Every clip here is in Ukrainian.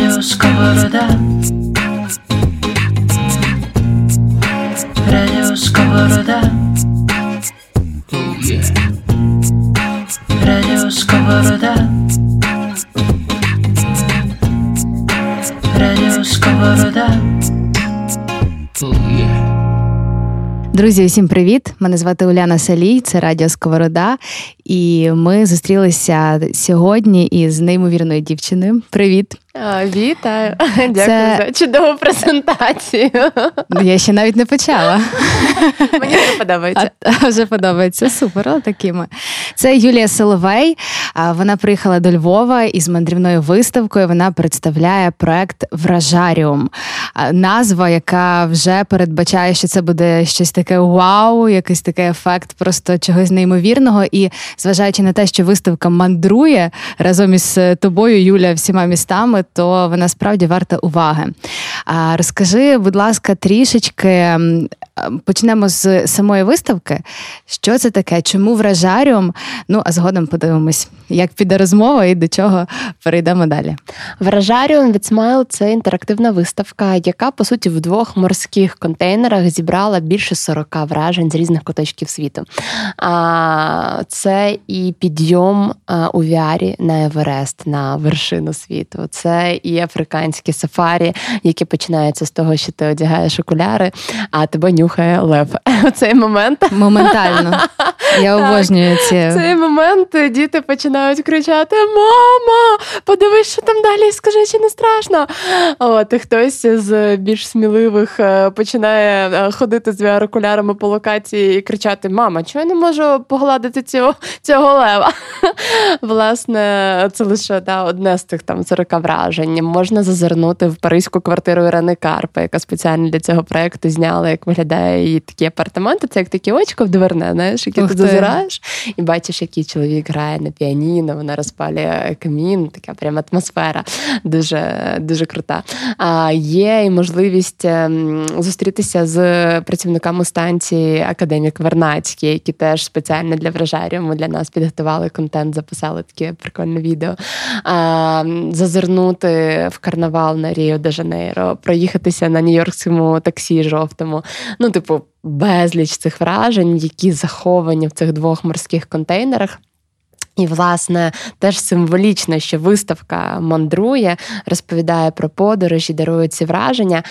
Радіо Сковорода. Радіо Сковорода. Радіо Сковорода. Радіо Сковорода. Друзі, усім привіт! Мене звати Уляна Салій, це Радіо Сковорода. І ми зустрілися сьогодні із неймовірною дівчиною. Привіт! Вітаю, дякую Це... за чудову презентацію. Я ще навіть не почала. Мені вже подобається. А, Вже подобається. Супер, такими. Це Юлія Соловей. Вона приїхала до Львова із мандрівною виставкою. Вона представляє проект Вражаріум. Назва, яка вже передбачає, що це буде щось таке вау, якийсь такий ефект просто чогось неймовірного. І зважаючи на те, що виставка мандрує разом із тобою, Юля, всіма містами то вона справді варта уваги. Розкажи, будь ласка, трішечки почнемо з самої виставки. Що це таке? Чому вражаріум? Ну а згодом подивимось, як піде розмова і до чого перейдемо далі. Вражаріум від Смайл це інтерактивна виставка, яка по суті в двох морських контейнерах зібрала більше 40 вражень з різних куточків світу. А це і підйом у Віарі на Еверест на вершину світу. Це і африканські сафарі, які починаються з того, що ти одягаєш окуляри, а тебе нюхає лев. Цей момент моментально. Я обожнюю ці. цей момент. Діти починають кричати: Мама, подивись, що там далі, скажи, чи не страшно. От і хтось з більш сміливих е, починає е, ходити з VR-окулярами по локації і кричати: Мама, чого я не можу погладити цього цього лева? Власне, це лише да, одне з тих там 40 вражень. Можна зазирнути в паризьку квартиру Ірени Карпи, яка спеціально для цього проекту зняла, як виглядає її такі апартаменти. Це як таке очко в дверне, знаєш, яке ти зазираєш і бачиш, який чоловік грає на піаніно, вона розпалює камін, така прям атмосфера дуже дуже крута. А є і можливість ем, зустрітися з працівниками станції Академік Вернацький, які теж спеціально для вражарів для нас підготували контент, записали таке прикольне відео. А, Зазирнути в карнавал на Ріо де Жанейро, проїхатися на нью-йоркському таксі жовтому. Ну, типу, безліч цих вражень, які заховані в цих двох морських контейнерах. І, власне, теж символічно, що виставка мандрує, розповідає про подорожі, дарує ці враження,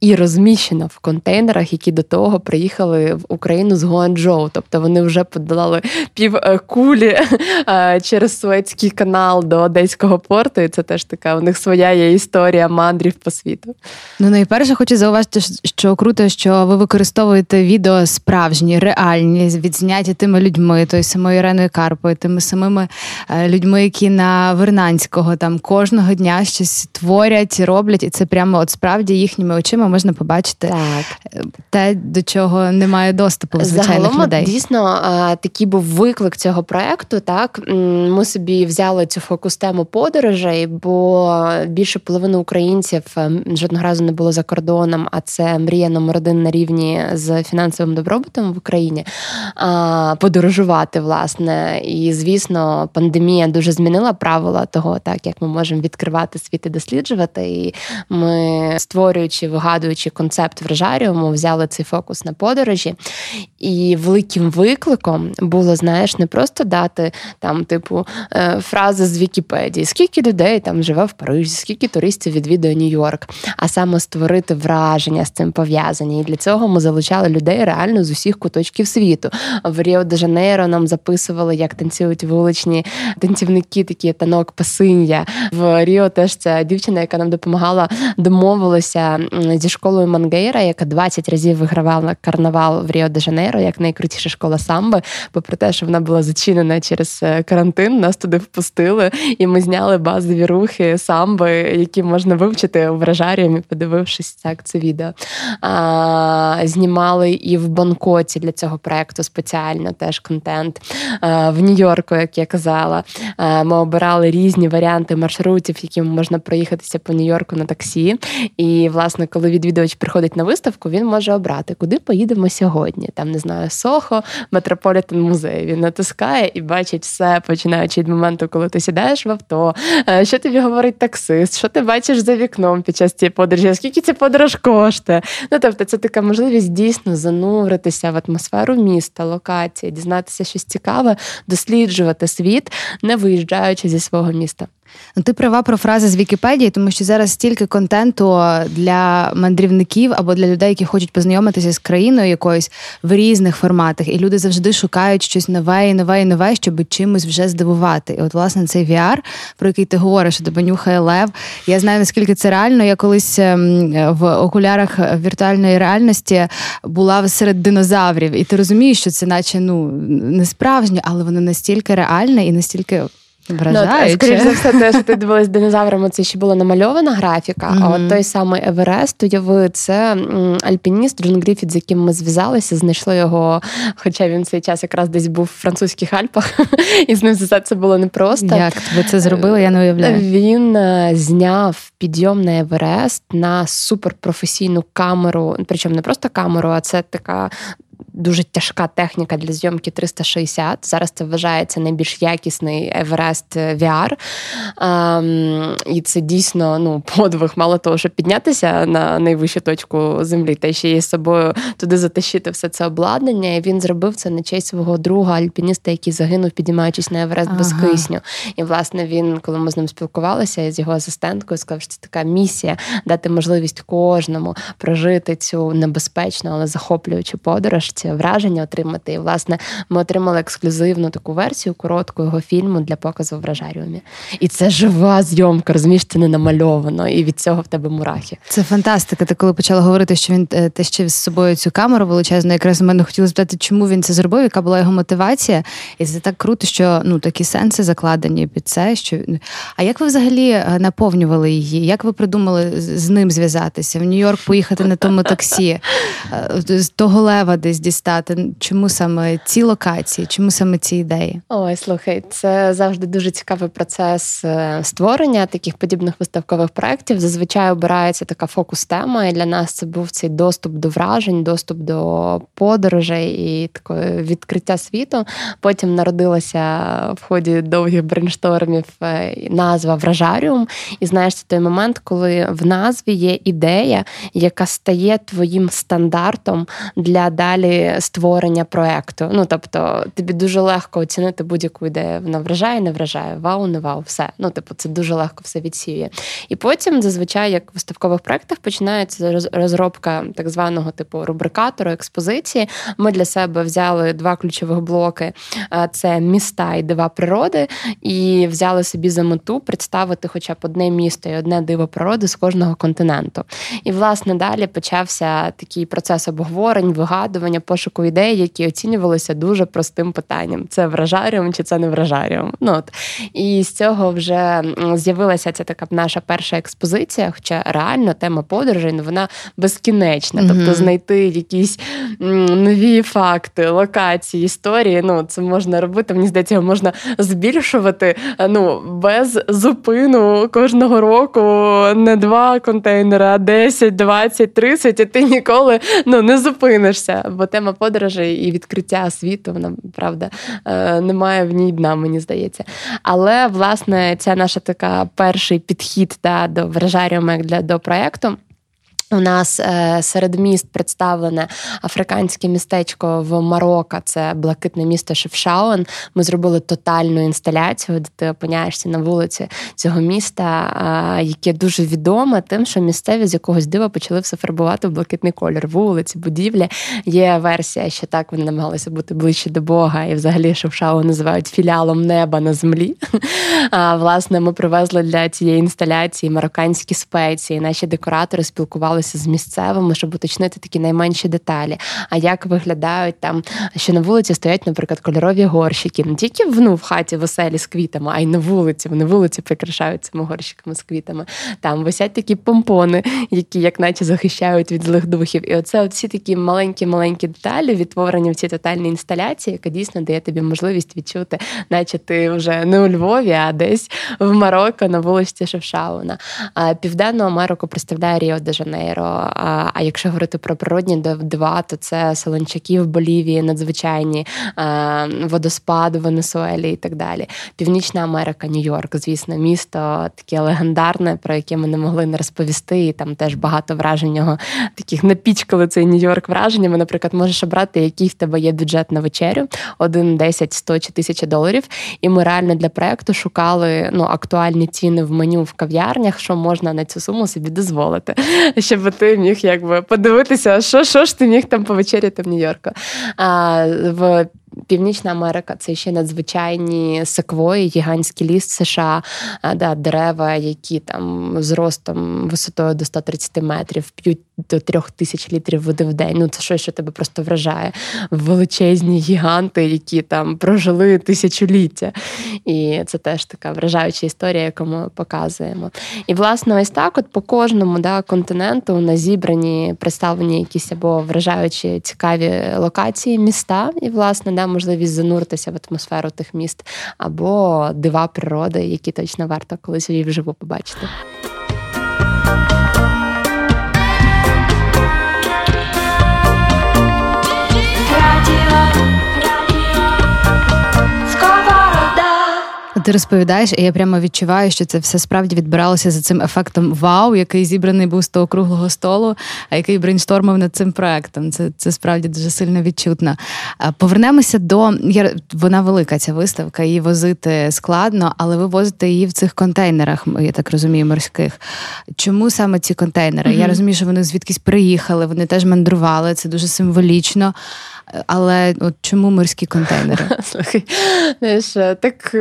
і розміщена в контейнерах, які до того приїхали в Україну з Гуанчжоу. Тобто вони вже подолали пів е, кулі е, через Суецький канал до Одеського порту. І це теж така у них своя є історія мандрів по світу. Ну найперше хочу зауважити, що круто, що ви використовуєте відео справжні, реальні, відзняті тими людьми, тою самою Іреною Карпою, тими самими тими е, людьми, які на Вернанського там кожного дня щось творять, роблять, і це прямо от справді їхніми очима можна побачити так. Е, те, до чого немає доступу звичайних Загалом, людей. Дійсно, е, такий був виклик цього проекту. Так ми собі взяли цю фокус тему подорожей, бо більше половини українців жодного разу не було за кордоном, а це мрія номер один на рівні з фінансовим добробутом в Україні. Подорожувати, власне, і звісно пандемія дуже змінила правила того, так як ми можемо відкривати світ і досліджувати. І ми, створюючи, вигадуючи концепт вражаріуму, взяли цей фокус на подорожі. І великим викликом було, знаєш, не просто дати там, типу, е, фрази з Вікіпедії, скільки людей там живе в Парижі, скільки туристів відвідує Нью-Йорк, а саме створити враження з цим пов'язані. І для цього ми залучали людей реально з усіх куточків світу. В Ріо де Жанейро нам записували, як танцюють вулиці вуличні танцівники, такі танок пасиння. В Ріо теж ця дівчина, яка нам допомагала, домовилася зі школою Мангейра, яка 20 разів вигравала карнавал в Ріо де Жанейро, як найкрутіша школа самби. Попри те, що вона була зачинена через е, карантин, нас туди впустили, і ми зняли базові рухи самби, які можна вивчити у вражаріумі, подивившись так це відео. А, Знімали і в Бангкоці для цього проекту спеціально теж контент. А, в Нью-Йорку, як я казала. Е, ми обирали різні варіанти маршрутів, якими можна проїхатися по Нью-Йорку на таксі. І, власне, коли відвідувач приходить на виставку, він може обрати, куди поїдемо сьогодні. Там не знаю, Сохо, Метрополітен музей. Він натискає і бачить все, починаючи від моменту, коли ти сідаєш в авто, е, що тобі говорить таксист, що ти бачиш за вікном під час цієї подорожі, скільки ця подорож коштує. Ну тобто, це така можливість дійсно зануритися в атмосферу міста, локації, дізнатися щось цікаве, досліджувати світ, не виїжджаючи зі свого міста. Ну, ти права про фрази з Вікіпедії, тому що зараз стільки контенту для мандрівників або для людей, які хочуть познайомитися з країною якоюсь в різних форматах, і люди завжди шукають щось нове і нове і нове, щоб чимось вже здивувати. І от, власне, цей VR, про який ти говориш, що тебе нюхає лев. Я знаю наскільки це реально. Я колись ем, в окулярах віртуальної реальності була серед динозаврів, і ти розумієш, що це, наче ну не справжнє, але воно настільки реальне і настільки. Вражаюче. Ну, скоріш за все, те, що ти дивилась динозаврами, це ще була намальована графіка. Mm-hmm. А от той самий Еверест, уяви, це альпініст Джон Гріфіт, з яким ми зв'язалися, знайшли його, хоча він цей час якраз десь був в французьких Альпах, і з ним зв'язати це було непросто. Як ви це зробили? Я не уявляю. Він е, зняв підйом на Еверест на суперпрофесійну камеру, причому не просто камеру, а це така дуже тяжка техніка для зйомки 360. Зараз це вважається найбільш якісний Everest VR. Ем, І це дійсно ну, подвиг, мало того, щоб піднятися на найвищу точку землі, та ще й з собою туди затащити все це обладнання. І він зробив це на честь свого друга, альпініста, який загинув, підіймаючись на Еверест ага. без кисню. І, власне, він, коли ми з ним спілкувалися з його асистенткою, сказав, що це така місія дати можливість кожному прожити цю небезпечну, але захоплюючу подорож враження отримати. І, власне, ми отримали ексклюзивну таку версію коротку його фільму для показу в вражаріумі. І це жива зйомка, розумієш, це не намальовано, і від цього в тебе мурахи. Це фантастика. Ти коли почала говорити, що він е, тащив з собою цю камеру величезну, якраз мене хотіли спитати, чому він це зробив, яка була його мотивація. І це так круто, що ну такі сенси закладені під це. Що а як ви взагалі е, наповнювали її? Як ви придумали з ним зв'язатися? В Нью-Йорк поїхати на тому таксі, е, з того лева десь дістати? Чому саме ці локації? Чому саме ці ідеї? Ой, слухай, це завжди дуже цікавий процес е, створення таких подібних виставкових проєктів. Зазвичай обирається така фокус-тема, і для нас це був цей доступ до вражень, доступ до подорожей і такої відкриття світу. Потім народилася в ході довгих брейнштормів е, назва Вражаріум. І знаєш, це той момент, коли в назві є ідея, яка стає твоїм стандартом для далі створення проекту. Ну тобто, тобі дуже легко оцінити будь-яку ідею. Вона вражає, не вражає, вау, не вау, все. Ну, типу, це дуже легко все відсіює. І потім, зазвичай, як в виставкових проектах, починається розробка так званого типу рубрикатору, експозиції. Ми для себе взяли два ключових блоки: це міста і дива природи, і взяли собі за мету представити хоча б одне місто і одне диво природи з кожного континенту. І, власне, далі почався такий процес обговорень, вигадування пошуку ідей, які оцінювалися дуже простим питанням: це вражаріум чи це не вражаріум. Ну от і з цього вже з'явилася ця така наша перша експозиція. Хоча реально тема подорожей ну, вона безкінечна. Mm-hmm. Тобто знайти якісь нові факти, локації, історії. Ну це можна робити. Мені здається, можна збільшувати ну без зупину кожного року не два контейнери, а 10, 20, 30, і ти ніколи ну не зупинишся. Бо тема подорожей і відкриття світу, вона правда е, немає в ній дна, мені здається. Але власне ця наша така перший підхід та до вражаріуму як для до проекту. У нас е, серед міст представлене африканське містечко в Марокко, це блакитне місто Шефшаун. Ми зробили тотальну інсталяцію, де ти опиняєшся на вулиці цього міста, е, яке дуже відоме тим, що місцеві з якогось дива почали все фарбувати в блакитний колір. Вулиці, будівлі. Є версія, що так вони намагалися бути ближче до Бога, і взагалі Шефшаун називають філіалом неба на землі. А власне, ми привезли для цієї інсталяції марокканські спеції. Наші декоратори спілкувалися поспілкувалися з місцевими, щоб уточнити такі найменші деталі. А як виглядають там, що на вулиці стоять, наприклад, кольорові горщики, не тільки ну, в хаті веселі з квітами, а й на вулиці. Вони вулиці прикрашають цими горщиками з квітами. Там висять такі помпони, які як наче захищають від злих духів. І оце всі такі маленькі-маленькі деталі, відтворені в цій тотальній інсталяції, яка дійсно дає тобі можливість відчути, наче ти вже не у Львові, а десь в Марокко на вулиці Шевшауна. Південну Америку представляє Ріо де Жанейро. А якщо говорити про природні дива, то це Солончаки в Болівії, надзвичайні водоспад в Венесуелі і так далі. Північна Америка, Нью-Йорк, звісно, місто таке легендарне, про яке ми не могли не розповісти. І там теж багато вражень його таких напічкали цей Нью-Йорк враженнями. Наприклад, можеш обрати, який в тебе є бюджет на вечерю: 1, 10, 100 чи 1000 доларів. І ми реально для проекту шукали ну, актуальні ціни в меню в кав'ярнях, що можна на цю суму собі дозволити, щоб ти міг якби подивитися, що що ж ти міг там повечеряти в Нью-Йорку. А, в Північна Америка це ще надзвичайні секвої, гігантський ліс США, да, дерева, які там зростом висотою до 130 метрів п'ють до трьох тисяч літрів води в день. Ну це щось, що тебе просто вражає. Величезні гіганти, які там прожили тисячоліття. І це теж така вражаюча історія, яку ми показуємо. І, власне, ось так, от по кожному да, континенту на зібрані представлені якісь або вражаючі цікаві локації, міста, і, власне, да, можливість зануритися в атмосферу тих міст, або дива природи, які точно варто колись вживу побачити. Ти розповідаєш, і я прямо відчуваю, що це все справді відбиралося за цим ефектом вау, який зібраний був з того круглого столу, а який брейнштормив над цим проектом. Це це справді дуже сильно відчутно. Повернемося до вона велика, ця виставка, її возити складно, але ви возите її в цих контейнерах, я так розумію, морських. Чому саме ці контейнери? Mm-hmm. Я розумію, що вони звідкись приїхали, вони теж мандрували, це дуже символічно. Але от чому морські контейнери? Слухай, знаєш, так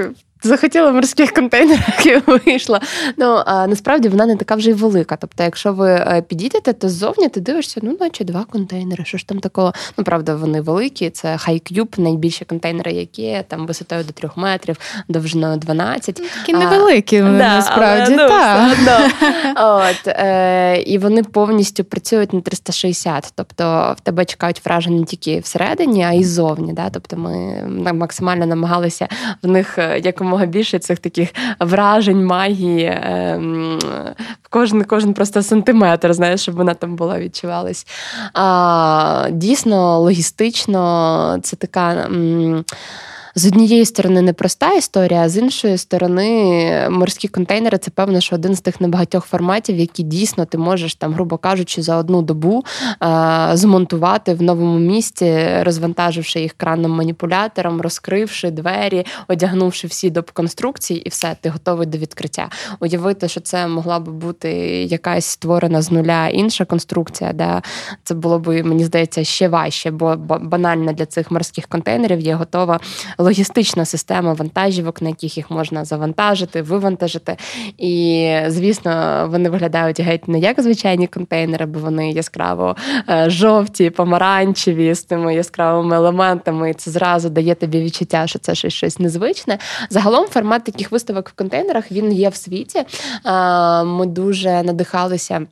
захотіла в морських контейнерах і вийшла. Ну а насправді вона не така вже й велика. Тобто, якщо ви е, підійдете, то ззовні ти дивишся, ну наче два контейнери. Що ж там такого? Ну правда, вони великі. Це Cube, найбільші контейнери, які там висотою до трьох метрів, довжиною 12. Ну, такі невеликі вони да, насправді. Але, ну, так. От, е, І вони повністю працюють на 360. Тобто в тебе чекають враження не тільки всередині, а й ззовні. Да? Тобто ми максимально намагалися в них е, якомога якомога більше цих таких вражень, магії. Кожен кожен просто сантиметр, знаєш, щоб вона там була відчувалась. А, Дійсно, логістично, це така. М- з однієї сторони непроста історія, а з іншої сторони, морські контейнери це певно, що один з тих небагатьох форматів, які дійсно ти можеш там, грубо кажучи, за одну добу а, змонтувати в новому місці, розвантаживши їх кранним маніпулятором, розкривши двері, одягнувши всі доп. конструкції, і все, ти готовий до відкриття. Уявити, що це могла би бути якась створена з нуля інша конструкція, де це було б, мені здається, ще важче, бо банально для цих морських контейнерів є готова логістична система вантажівок, на яких їх можна завантажити, вивантажити. І, звісно, вони виглядають геть не як звичайні контейнери, бо вони яскраво е, жовті, помаранчеві з тими яскравими елементами. І це зразу дає тобі відчуття, що це щось щось незвичне. Загалом формат таких виставок в контейнерах він є в світі. Ми дуже надихалися.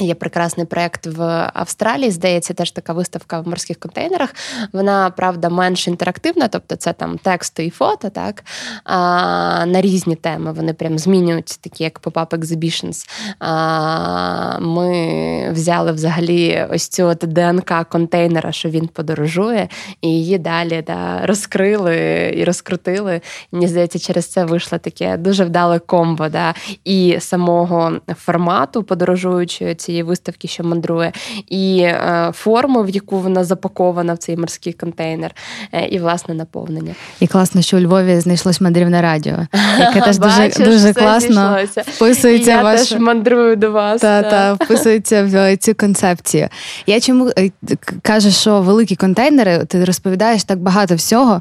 Є прекрасний проєкт в Австралії, здається, теж така виставка в морських контейнерах. Вона, правда, менш інтерактивна, тобто це там тексти і фото, так а, на різні теми. Вони прям змінюють, такі як pop-up exhibitions. А, Ми взяли взагалі ось цю от ДНК контейнера, що він подорожує, і її далі да, розкрили і розкрутили. Мені здається, через це вийшло таке дуже вдале комбо да, і самого формату подорожуючої цієї виставки, що мандрує, і е, форму, в яку вона запакована в цей морський контейнер, е, і власне наповнення. І класно, що у Львові знайшлось мандрівне радіо, яке теж дуже дуже класно вписується. Я ваш... теж мандрую до вас. Та, та, та вписується в цю концепцію. Я чому е, кажу, що великі контейнери, ти розповідаєш так багато всього.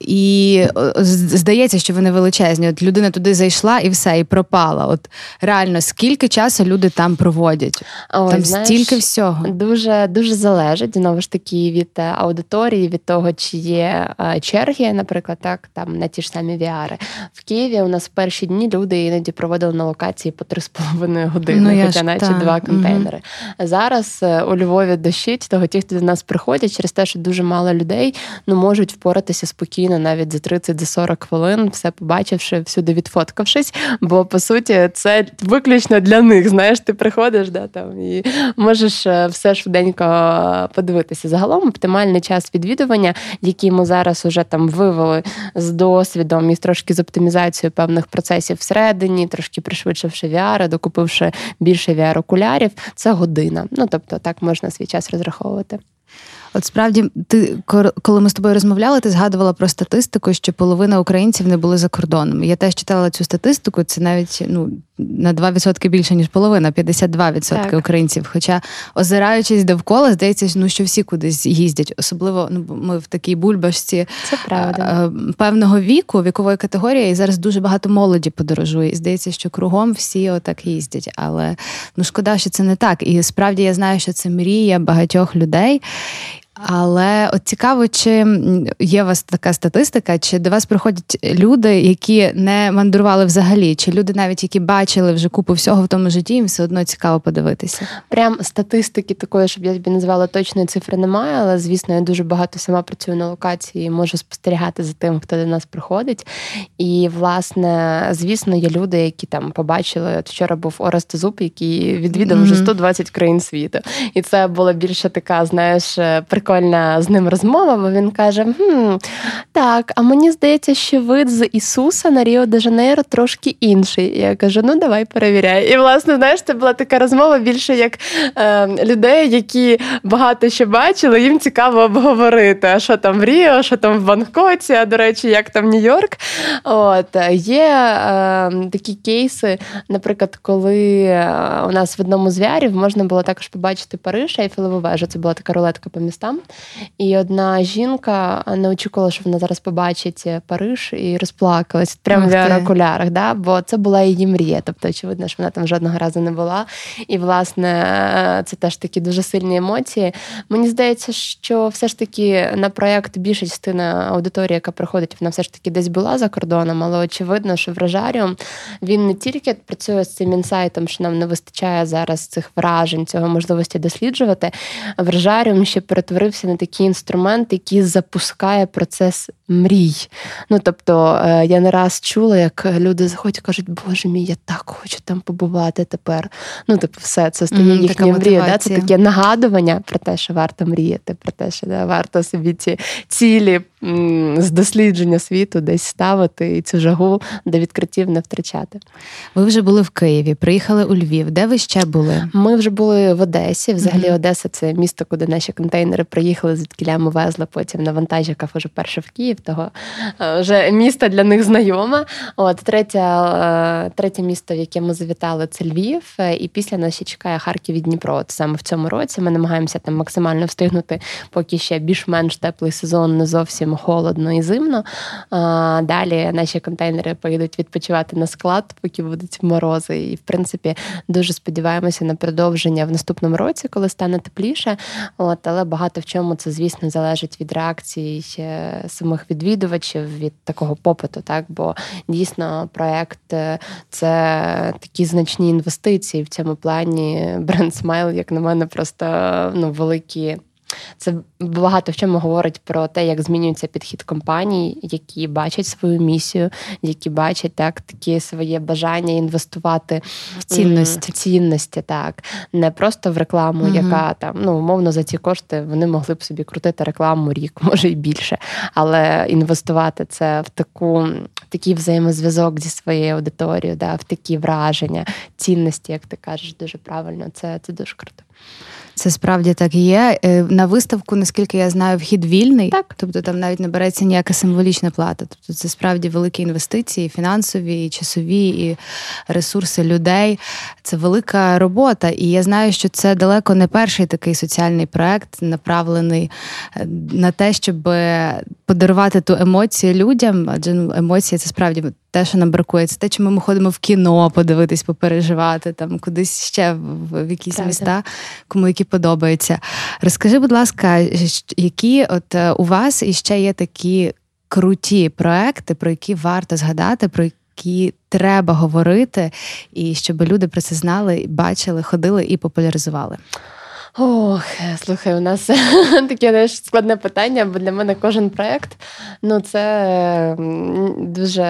І здається, що вони величезні. От людина туди зайшла і все, і пропала. От реально, скільки часу люди там проводять? Ой, там знаєш, стільки всього. Дуже дуже залежить знову ж таки від е, аудиторії, від того, чи є е, черги, наприклад, так там на ті ж самі VR. В Києві у нас в перші дні люди іноді проводили на локації по 3,5 години, ну, хоча наче два контейнери. Угу. Зараз е, у Львові дощить, того ті, хто до нас приходять, через те, що дуже мало людей, ну можуть впоратися спокійно навіть за 30-40 хвилин, все побачивши, всюди відфоткавшись. Бо по суті, це виключно для них. Знаєш, ти приходиш да, там і можеш е, все швиденько подивитися. Загалом оптимальний час відвідування, який ми зараз уже там вивели з досвідом і трошки з оптимізацією певних процесів всередині, трошки пришвидшивши VR, докупивши більше VR-окулярів, це година. Ну тобто так можна свій час розраховувати. От справді, ти коли ми з тобою розмовляли, ти згадувала про статистику, що половина українців не були за кордоном. Я теж читала цю статистику. Це навіть ну на 2% більше ніж половина, 52% так. українців. Хоча, озираючись довкола, здається, ну що всі кудись їздять. Особливо ну ми в такій бульбашці Це правда. певного віку, вікової категорії, і зараз дуже багато молоді подорожує. І здається, що кругом всі отак їздять. Але ну шкода, що це не так. І справді я знаю, що це мрія багатьох людей. Але от цікаво, чи є у вас така статистика, чи до вас приходять люди, які не мандрували взагалі, чи люди, навіть які бачили вже купу всього в тому житті, їм все одно цікаво подивитися? Прям статистики такої, щоб я тобі назвала точної цифри, немає. Але звісно, я дуже багато сама працюю на локації, і можу спостерігати за тим, хто до нас приходить. І власне, звісно, є люди, які там побачили. От вчора був Орест Зуб, який відвідав mm-hmm. вже 120 країн світу, і це була більше така, знаєш, прикольна прикольна з ним розмова, бо він каже: хм, так, а мені здається, що вид з Ісуса на Ріо де Жанейро трошки інший. І Я кажу, ну давай перевіряй. І, власне, знаєш, це була така розмова більше як е, людей, які багато що бачили, їм цікаво обговорити, що там в Ріо, що там в Бангкоці, а до речі, як там Нью-Йорк. От Є е, такі кейси, наприклад, коли е, у нас в одному з вярів можна було також побачити Париж, Ейфелеву вежу. Це була така рулетка по містам. І одна жінка не очікувала, що вона зараз побачить Париж і розплакалась прямо в окулярах, да? бо це була її мрія. Тобто, очевидно, що вона там жодного разу не була. І, власне, це теж такі дуже сильні емоції. Мені здається, що все ж таки на проєкт більша частина аудиторії, яка приходить, вона все ж таки десь була за кордоном, але очевидно, що вражаріум він не тільки працює з цим інсайтом, що нам не вистачає зараз цих вражень, цього можливості досліджувати. Вражаріум ще перетворив перетворився на такий інструмент, який запускає процес мрій. Ну тобто е, я не раз чула, як люди заходять і кажуть, Боже мій, я так хочу там побувати тепер. Ну, тобто, все це стає mm, їхньою мрією. Да? Це таке нагадування про те, що варто мріяти, про те, що да, варто собі ці цілі з дослідження світу десь ставити і цю жагу до відкриттів не втрачати. Ви вже були в Києві, приїхали у Львів. Де ви ще були? Ми вже були в Одесі. Взагалі, mm-hmm. Одеса це місто, куди наші контейнери приїхали, звідки ми везли потім на вантажиках уже перше в Київ. Того е, вже місто для них знайоме. От третє, е, третє місто, в яке ми завітали, це Львів. Е, і після нас ще чекає Харків і Дніпро. От саме в цьому році ми намагаємося там максимально встигнути, поки ще більш-менш теплий сезон, не зовсім холодно і зимно. Далі наші контейнери поїдуть відпочивати на склад, поки будуть морози. І, в принципі, дуже сподіваємося на продовження в наступному році, коли стане тепліше. От, Але багато в чому це, звісно, залежить від реакції самих відвідувачів, від такого попиту. так Бо дійсно проект е, це такі значні інвестиції в цьому плані. Бренд Смайл, як на мене, просто ну великі. Це багато в чому говорить про те, як змінюється підхід компаній, які бачать свою місію, які бачать так такі своє бажання інвестувати в цінності. В цінності, так не просто в рекламу, угу. яка там ну умовно за ці кошти вони могли б собі крутити рекламу рік, може і більше, але інвестувати це в таку такий взаємозв'язок зі своєю аудиторією, да, в такі враження, цінності, як ти кажеш, дуже правильно. Це, Це дуже круто. Це справді так є. Е, на виставку, наскільки я знаю, вхід вільний, так. тобто там навіть не береться ніяка символічна плата. Тобто це справді великі інвестиції, фінансові, і часові, і ресурси людей. Це велика робота. І я знаю, що це далеко не перший такий соціальний проект, направлений е, на те, щоб подарувати ту емоцію людям, адже ну, емоції це справді те, що нам бракує, це те, чому ми ходимо в кіно, подивитись, попереживати, там кудись ще в, в якісь так, міста, так. кому які подобаються. Розкажи, будь ласка, які от е, у вас іще є такі круті проекти, про які варто згадати, про які треба говорити, і щоб люди про це знали, бачили, ходили і популяризували. Ох, слухай, у нас таке знаєш, складне питання, бо для мене кожен проєкт ну це дуже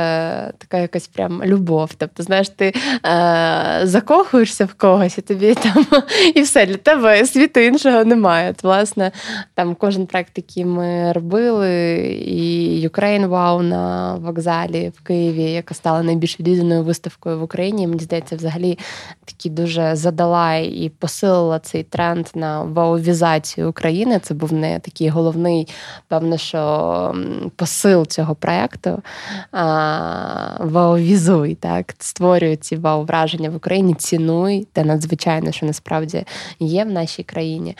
така якась прям любов. Тобто, знаєш, ти е, закохуєшся в когось, і тобі там і все для тебе світу іншого немає. От, власне, там кожен проєкт, який ми робили, і Ukraine Wow на вокзалі в Києві, яка стала найбільш відвідуваною виставкою в Україні. Мені здається, взагалі такі дуже задала і посилила цей тренд на ваовізацію України. Це був не такий головний, певно, що посил цього проєкту. Ваовізуй, так, створюй ці вау-враження в Україні, цінуй, те надзвичайно, що насправді є в нашій країні.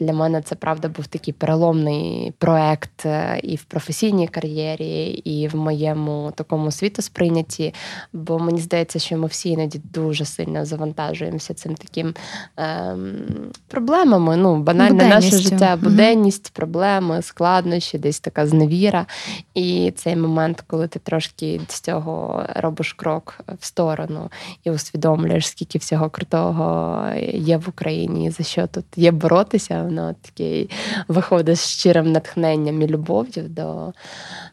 Для мене це правда був такий переломний проєкт е, і в професійній кар'єрі, і в моєму такому світосприйнятті. Бо мені здається, що ми всі іноді дуже сильно завантажуємося цим таким ем, проблемами. Ну, банальне наше життя, буденність, проблеми, складнощі, десь така зневіра. І цей момент, коли ти трошки з цього робиш крок в сторону і усвідомлюєш, скільки всього крутого є в Україні, і за що тут є боротися, воно такий виходить з щирим натхненням і любов'ю до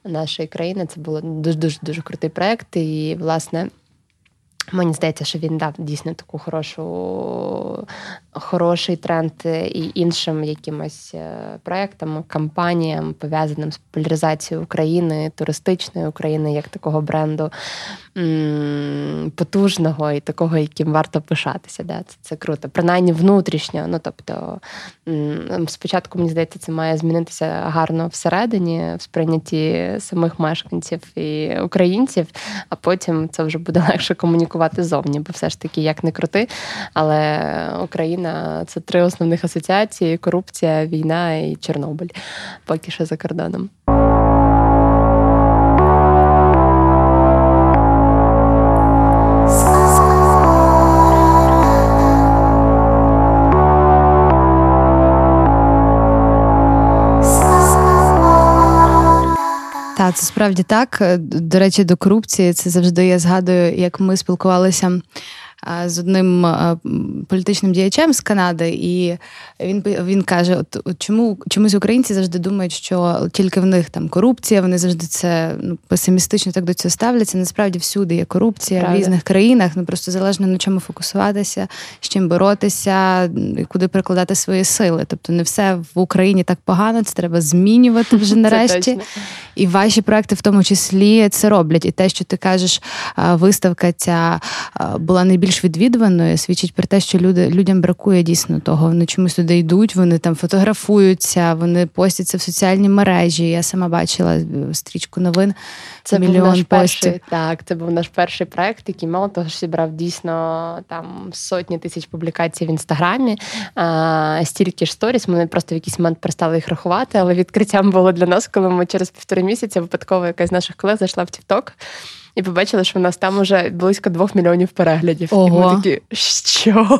нашої країни. Це було дуже дуже дуже крутий проект. І, власне. Мені здається, що він дав дійсно таку хорошу, хороший тренд і іншим якимось е, проектам, кампаніям, пов'язаним з популяризацією України, туристичної України, як такого бренду потужного і такого, яким варто пишатися. Да? Це це круто. Принаймні внутрішньо. Ну тобто, спочатку мені здається, це має змінитися гарно всередині, в сприйнятті самих мешканців і українців, а потім це вже буде легше комунікувати зовні, бо все ж таки як не крути. Але Україна це три основних асоціації: корупція, війна і Чорнобиль, поки що за кордоном. Це справді так. До речі, до корупції це завжди я згадую, як ми спілкувалися з одним політичним діячем з Канади, і він він каже: от, от чому чомусь українці завжди думають, що тільки в них там корупція, вони завжди це ну, песимістично так до цього ставляться. Насправді всюди є корупція Правда. в різних країнах. Ну просто залежно на чому фокусуватися, з чим боротися, куди прикладати свої сили. Тобто не все в Україні так погано, це треба змінювати вже нарешті. І ваші проекти в тому числі це роблять. І те, що ти кажеш, виставка ця була найбільш найбільш відвідуваною, свідчить про те, що люди людям бракує дійсно того. Вони чомусь туди йдуть, вони там фотографуються, вони постяться в соціальні мережі. Я сама бачила е, стрічку новин. Це мільйон був наш постів. перший так. Це був наш перший проект, який мало того, що зібрав дійсно там сотні тисяч публікацій в інстаграмі. А, Стільки ж сторіс. Ми просто в якийсь момент перестали їх рахувати, але відкриттям було для нас, коли ми через півтори місяця випадково якась з наших колег зайшла в TikTok і побачили, що в нас там уже близько двох мільйонів переглядів. Ого. І ми такі, що?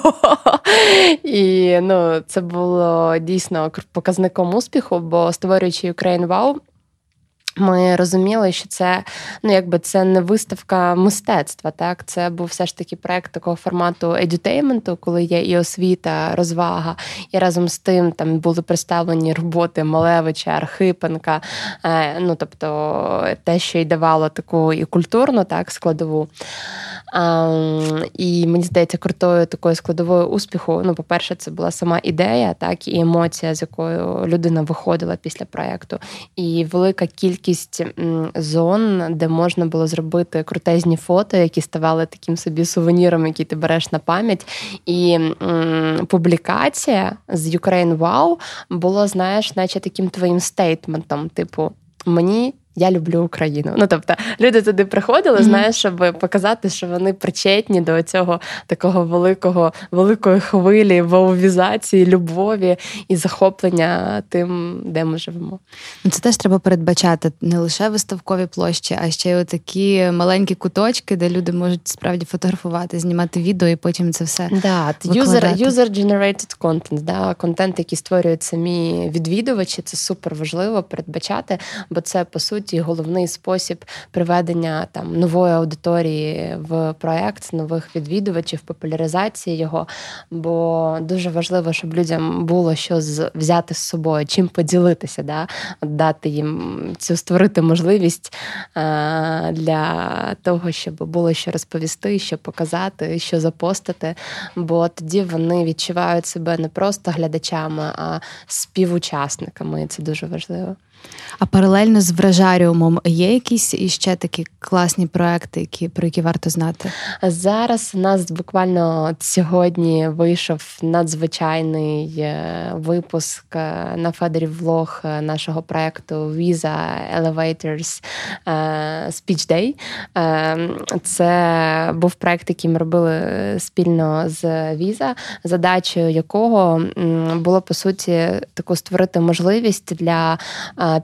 І ну, це було дійсно показником успіху, бо створюючи Ukraine Wow, ми розуміли, що це ну якби це не виставка мистецтва. Так, це був все ж таки проект такого формату едютейменту, коли є і освіта, розвага, і разом з тим там були представлені роботи Малевича, Архипенка. Е, ну тобто те, що й давало таку і культурну так складову. І мені здається, крутою такою складовою успіху. Ну, по-перше, це була сама ідея, так і емоція, з якою людина виходила після проєкту. І велика кількість зон, де можна було зробити крутезні фото, які ставали таким собі сувеніром, який ти береш на пам'ять. І м, публікація з Ukraine Wow було, знаєш, наче таким твоїм стейтментом, типу, мені я люблю Україну. Ну тобто люди туди приходили, mm-hmm. знаєш, щоб показати, що вони причетні до цього такого великого, великої хвилі вовізації, любові і захоплення тим, де ми живемо. Ну, це теж треба передбачати не лише виставкові площі, а ще й такі маленькі куточки, де люди можуть справді фотографувати, знімати відео і потім це все. Да, user, user-generated content, да, контент, який створюють самі відвідувачі, це супер важливо передбачати, бо це по суті суті головний спосіб приведення там нової аудиторії в проект, нових відвідувачів, популяризації його. Бо дуже важливо, щоб людям було що взяти з собою, чим поділитися, да? дати їм цю створити можливість е, для того, щоб було що розповісти, що показати, що запостити. Бо тоді вони відчувають себе не просто глядачами, а співучасниками. І це дуже важливо. А паралельно з вражаріумом є якісь іще такі класні проекти, які про які варто знати? Зараз у нас буквально сьогодні вийшов надзвичайний е, випуск е, на Федері влог е, нашого проекту Visa Elevators Speech Day. Це був проект, який ми робили спільно з Visa, задачею якого було по суті таку створити можливість для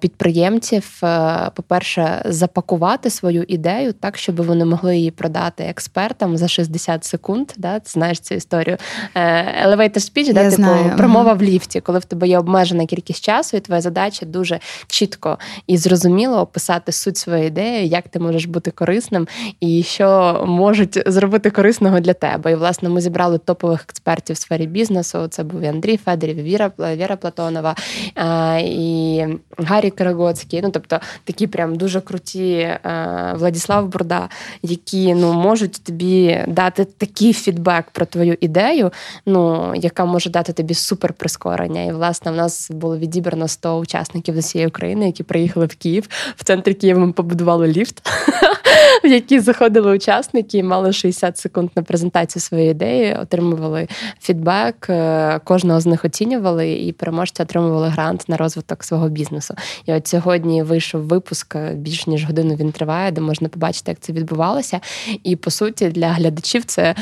підприємців, е, по-перше, запакувати свою ідею так, щоб вони могли її продати експертам за 60 секунд. Да? Ти знаєш цю історію. Е, elevator speech, да, типу знаю. промова в ліфті, коли в тебе є обмежена кількість часу, і твоя задача дуже чітко і зрозуміло описати суть своєї ідеї, як ти можеш бути корисним і що можуть зробити корисного для тебе. І власне ми зібрали топових експертів в сфері бізнесу. Це був і Андрій Федорів, Віра Віра Платонова і Гаррі Карагоцький, ну тобто такі прям дуже круті е, Владіслав Бурда, які ну можуть тобі дати такий фідбек про твою ідею, ну яка може дати тобі супер прискорення. І власне в нас було відібрано 100 учасників з усієї України, які приїхали в Київ. В центрі Києва ми побудували ліфт, в який заходили учасники, і мали 60 секунд на презентацію своєї ідеї, отримували фідбек, е, кожного з них оцінювали, і переможці отримували грант на розвиток свого бізнесу. І от сьогодні вийшов випуск е, більш ніж годину він триває, де можна побачити, як це відбувалося. І по суті, для глядачів це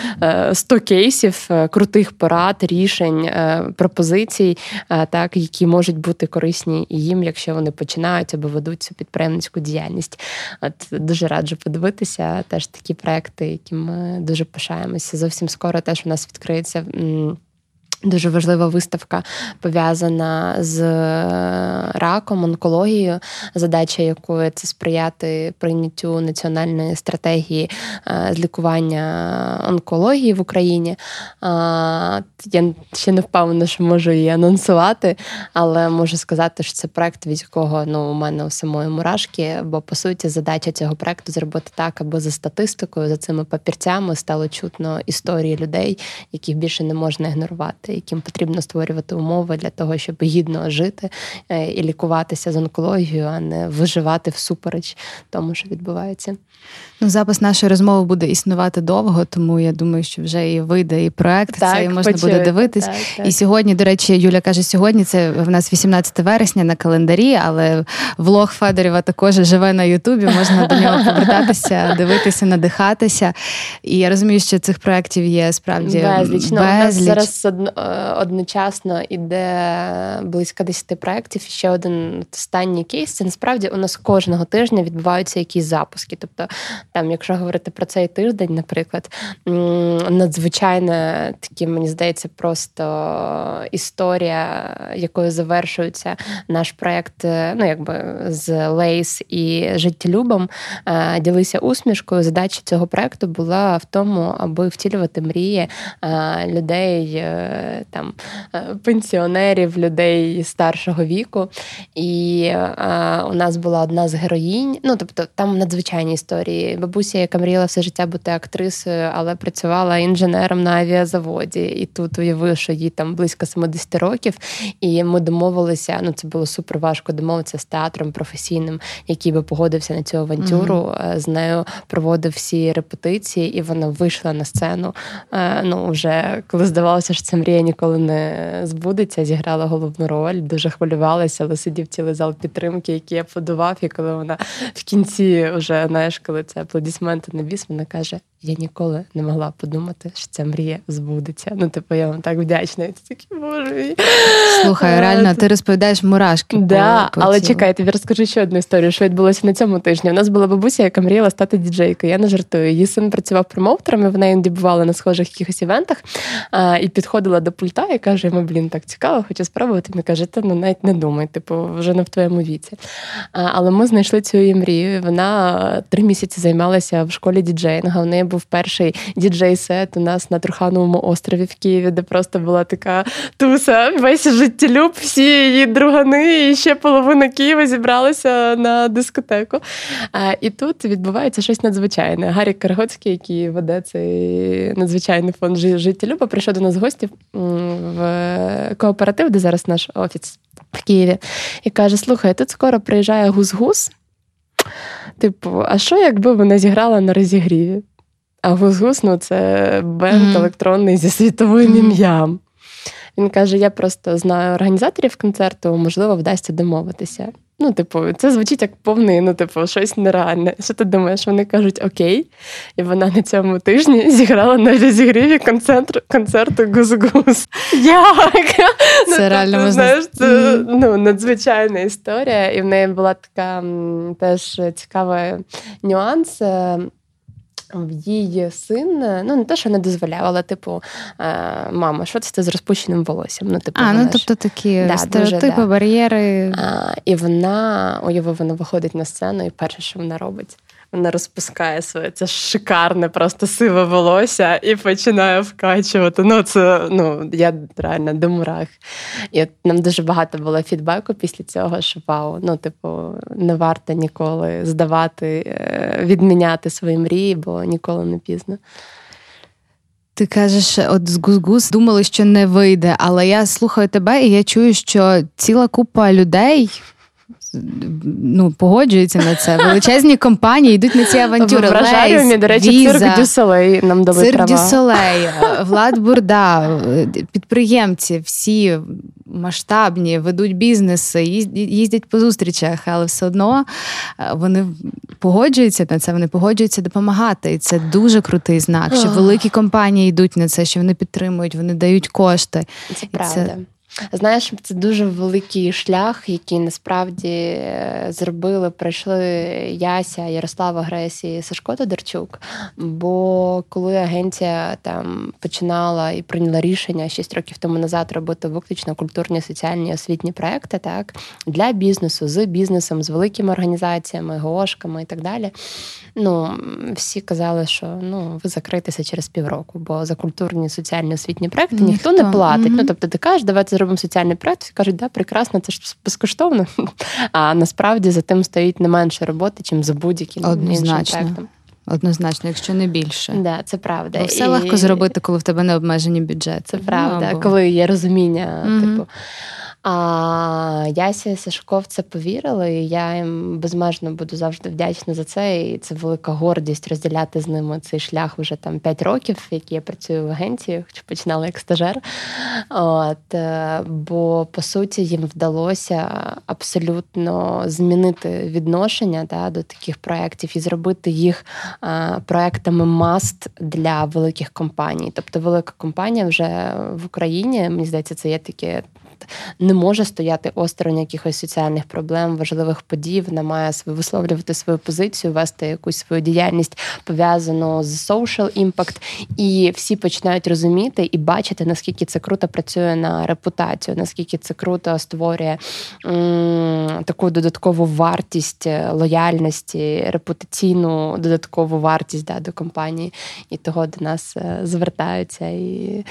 100 е, кейсів, е, крутих порад, рішень, пропозицій, так які можуть бути корисні їм, якщо вони починають або ведуть цю підприємницьку діяльність. От дуже раджу подивитися. Теж такі проекти, які ми дуже пишаємося. Зовсім скоро теж у нас відкриється. Дуже важлива виставка пов'язана з е, раком, онкологією, задача якої це сприяти прийняттю національної стратегії е, з лікування онкології в Україні. Я ще не впевнена, що можу її анонсувати, але можу сказати, що це проект, від якого ну, у мене у самої мурашки, бо по суті задача цього проекту зробити так, аби за статистикою, за цими папірцями стало чутно історії людей, яких більше не можна ігнорувати яким потрібно створювати умови для того, щоб гідно жити е, і лікуватися з онкологією, а не виживати всупереч тому, що відбувається. Ну, запис нашої розмови буде існувати довго, тому я думаю, що вже і вийде і проект, так, це і можна почуєте, буде дивитись. Так, так. І сьогодні, до речі, Юля каже, сьогодні це в нас 18 вересня на календарі, але влог Федорєва також живе на Ютубі. Можна до нього повертатися, дивитися, надихатися. І я розумію, що цих проєктів є справді безліч. Ну, У нас зараз одночасно іде близько 10 проєктів. Ще один останній кейс. Це насправді у нас кожного тижня відбуваються якісь запуски. Тобто там, якщо говорити про цей тиждень, наприклад, надзвичайно такі, мені здається, просто історія, якою завершується наш проєкт, е, ну якби з Lay's і Життєлюбом, е, ділися усмішкою. Задача цього проєкту була в тому, аби втілювати мрії е, людей там пенсіонерів, людей старшого віку. І у нас була одна з героїнь. Ну тобто там надзвичайні історії. Бабуся, яка мріяла все життя бути актрисою, але працювала інженером на авіазаводі. І тут уявив, що їй там близько 70 років. І ми домовилися. Ну це було супер важко домовитися з театром професійним, який би погодився на цю авантюру. Mm-hmm. З нею проводив всі репетиції, і вона вийшла на сцену. Е, ну вже коли здавалося, що ця мрія ніколи не збудеться. Зіграла головну роль, дуже хвилювалася, але сидів цілий зал підтримки, який аплодував. І коли вона в кінці вже знаєш, коли це аплодисменти на біс, вона каже: я ніколи не могла подумати, що ця мрія збудеться. Ну, типу, я вам так вдячна. І ти такий, боже. Слухай, е, реально, ти розповідаєш мурашки. Да, по, по Але чекай, я тобі розкажу ще одну історію, що відбулося на цьому тижні. У нас була бабуся, яка мріяла стати діджейкою. Я не жартую. Її син працював промоутером, і вона іноді бувала на схожих якихось івентах а, і підходила до пульта і каже: йому, блін, так цікаво, хочу спробувати. Він каже, та ну навіть не думай, типу, вже не в твоєму віці. А, Але ми знайшли цю її мрію. Вона три місяці займалася в школі діджеїнга. В неї був перший діджей-сет у нас на Трухановому острові в Києві, де просто була така туса, весь життєлюб, всі її другани, і ще половина Києва зібралися на дискотеку. І тут відбувається щось надзвичайне. Гаррі Каргоцький, який веде цей надзвичайний фонд життєлюба, прийшов до нас в гості в кооператив, де зараз наш офіс в Києві, і каже: Слухай, тут скоро приїжджає гус-гус. Типу, а що, якби вона зіграла на розігріві? А гус-гус ну, це бенд mm-hmm. електронний зі світовим mm-hmm. ім'ям. Він каже: я просто знаю організаторів концерту, можливо, вдасться домовитися. Ну, типу, це звучить як повний, ну, типу, щось нереальне. Що ти думаєш? Вони кажуть окей. І вона на цьому тижні зіграла на розігріві концерт, концерту Гуз-Гуз. Як? Ну, це ну, реально тобто, можна... знаєш, це ну, надзвичайна історія. І в неї була така теж цікавий нюанс. Е, в її син, ну не те, що не дозволяв, але типу, е, мама, що це з розпущеним волоссям? Ну, типу, а, ну тобто такі да, стереотипи, дуже, да. бар'єри. А, І вона уяви, вона виходить на сцену, і перше, що вона робить, вона розпускає своє це шикарне, просто сиве волосся і починає вкачувати. Ну, це ну, я реально до мурах. І нам дуже багато було фідбеку після цього, що вау, ну, типу, не варто ніколи здавати, е, відміняти свої мрії, бо ніколи не пізно. Ти кажеш, от з Гузгуз думали, що не вийде, але я слухаю тебе, і я чую, що ціла купа людей ну, погоджуються на це. Величезні компанії йдуть на ці авантюри. В Рожаріумі, до речі, Віза, цирк Дюсолей нам дали Цирк права. Дюсолей, Влад Бурда, підприємці, всі масштабні, ведуть бізнеси, їздять по зустрічах, але все одно е, вони погоджуються на це, вони погоджуються допомагати. І це дуже крутий знак, що великі компанії йдуть на це, що вони підтримують, вони дають кошти. Це правда. Це... Знаєш, це дуже великий шлях, який насправді е, зробили, пройшли Яся, Ярослава Гресі і Сашко Тодорчук. Бо коли агенція там починала і прийняла рішення 6 років тому назад робити виключно культурні, соціальні освітні проекти, так для бізнесу з бізнесом, з великими організаціями, ГОшками і так далі. Ну всі казали, що ну ви закритеся через півроку, бо за культурні соціальні освітні проекти ніхто, ніхто не платить. Mm-hmm. Ну тобто, ти кажеш, давайте зробимо соціальний проект, всі кажуть, да, прекрасно, це ж безкоштовно. А насправді за тим стоїть не менше роботи, чим за будь-яким іншим проектом. Однозначно, якщо не більше. Да, Це правда. Бо все і... легко зробити, коли в тебе не обмежені бюджети. Це правда, ну, або... коли є розуміння, mm-hmm. типу. А Яся і Сашко в це повірили, і я їм безмежно буду завжди вдячна за це. І це велика гордість розділяти з ними цей шлях вже там 5 років, який я працюю в агенції, хоч починала як стажер. От, е, Бо по суті їм вдалося абсолютно змінити відношення да, до таких проєктів і зробити їх а, проектами маст для великих компаній. Тобто, велика компанія вже в Україні, мені здається, це є таке проект не може стояти осторонь якихось соціальних проблем, важливих подій. Вона має висловлювати свою позицію, вести якусь свою діяльність пов'язану з social impact, і всі починають розуміти і бачити, наскільки це круто працює на репутацію, наскільки це круто створює м- таку додаткову вартість е, лояльності, репутаційну додаткову вартість да, до компанії, і того до нас е, звертаються. І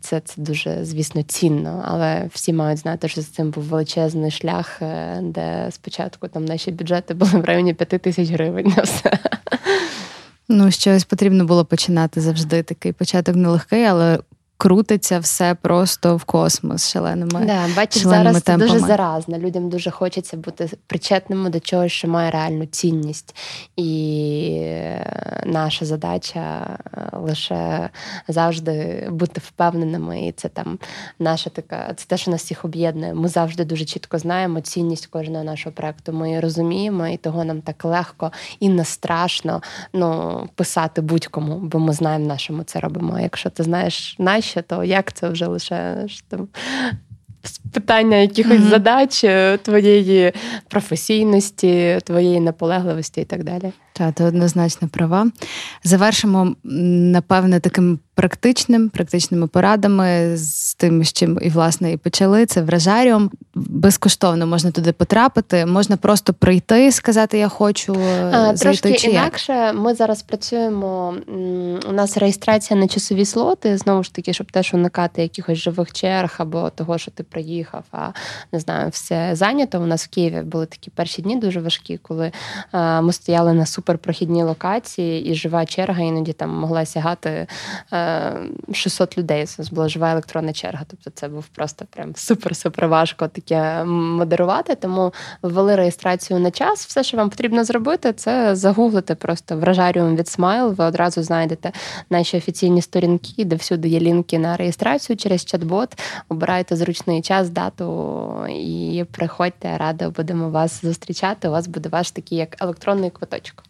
це, це дуже, звісно, цінно. Але всі мають знати, що з цим був величезний шлях, е, де спочатку там наші бюджети були в районі 5 тисяч гривень на все. Ну, щось потрібно було починати завжди. Такий початок нелегкий, але крутиться все просто в космос шаленими. Да, Бачиш, зараз це дуже заразно. Людям дуже хочеться бути причетними до чогось, що має реальну цінність. І наша задача е, лише завжди бути впевненими. І це там наша така, це те, що нас всіх об'єднує. Ми завжди дуже чітко знаємо цінність кожного нашого проекту. Ми її розуміємо, і того нам так легко і не страшно ну, писати будь-кому, бо ми знаємо, на що ми це робимо. Якщо ти знаєш, наші краще, то як це вже лише там. Питання якихось mm-hmm. задач е, твоєї професійності, твоєї наполегливості і так далі. Так, ти однозначно права. Завершимо, напевне, таким практичним, практичними порадами з тим, з чим і власне і почали. Це вражаріум. Безкоштовно можна туди потрапити, можна просто прийти, сказати Я хочу е, а, зайти, трошки чи інакше. Як? Ми зараз працюємо. У нас реєстрація на часові слоти, знову ж таки, щоб теж уникати якихось живих черг або того, що ти приїхав, а не знаю, все зайнято. У нас в Києві були такі перші дні дуже важкі, коли а, ми стояли на суперпрохідній локації, і жива черга іноді там могла сягати. А, 600 людей. Це була жива електронна черга. Тобто це був просто прям супер-супер важко таке модерувати. Тому ввели реєстрацію на час. Все, що вам потрібно зробити, це загуглити просто вражаріум від Смайл. Ви одразу знайдете наші офіційні сторінки, де всюди є лінки на реєстрацію через чат-бот. Обирайте зручний час, дату і приходьте, радо будемо вас зустрічати. У вас буде ваш такий як електронний квиточок.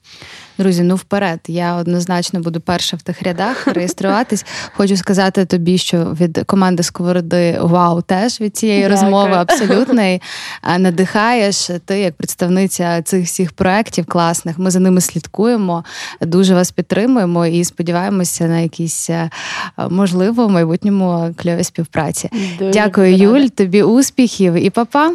Друзі, ну вперед. Я однозначно буду перша в тих рядах реєструватись. Хочу сказати тобі, що від команди Сковороди вау, теж від цієї розмови абсолютної надихаєш. Ти як представниця цих всіх проєктів класних. Ми за ними слідкуємо, дуже вас підтримуємо і сподіваємося на якісь можливо в майбутньому кльові співпраці. Дуже Дякую, Юль. Тобі успіхів і па-па!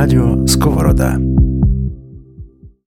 Радіо Сковорода.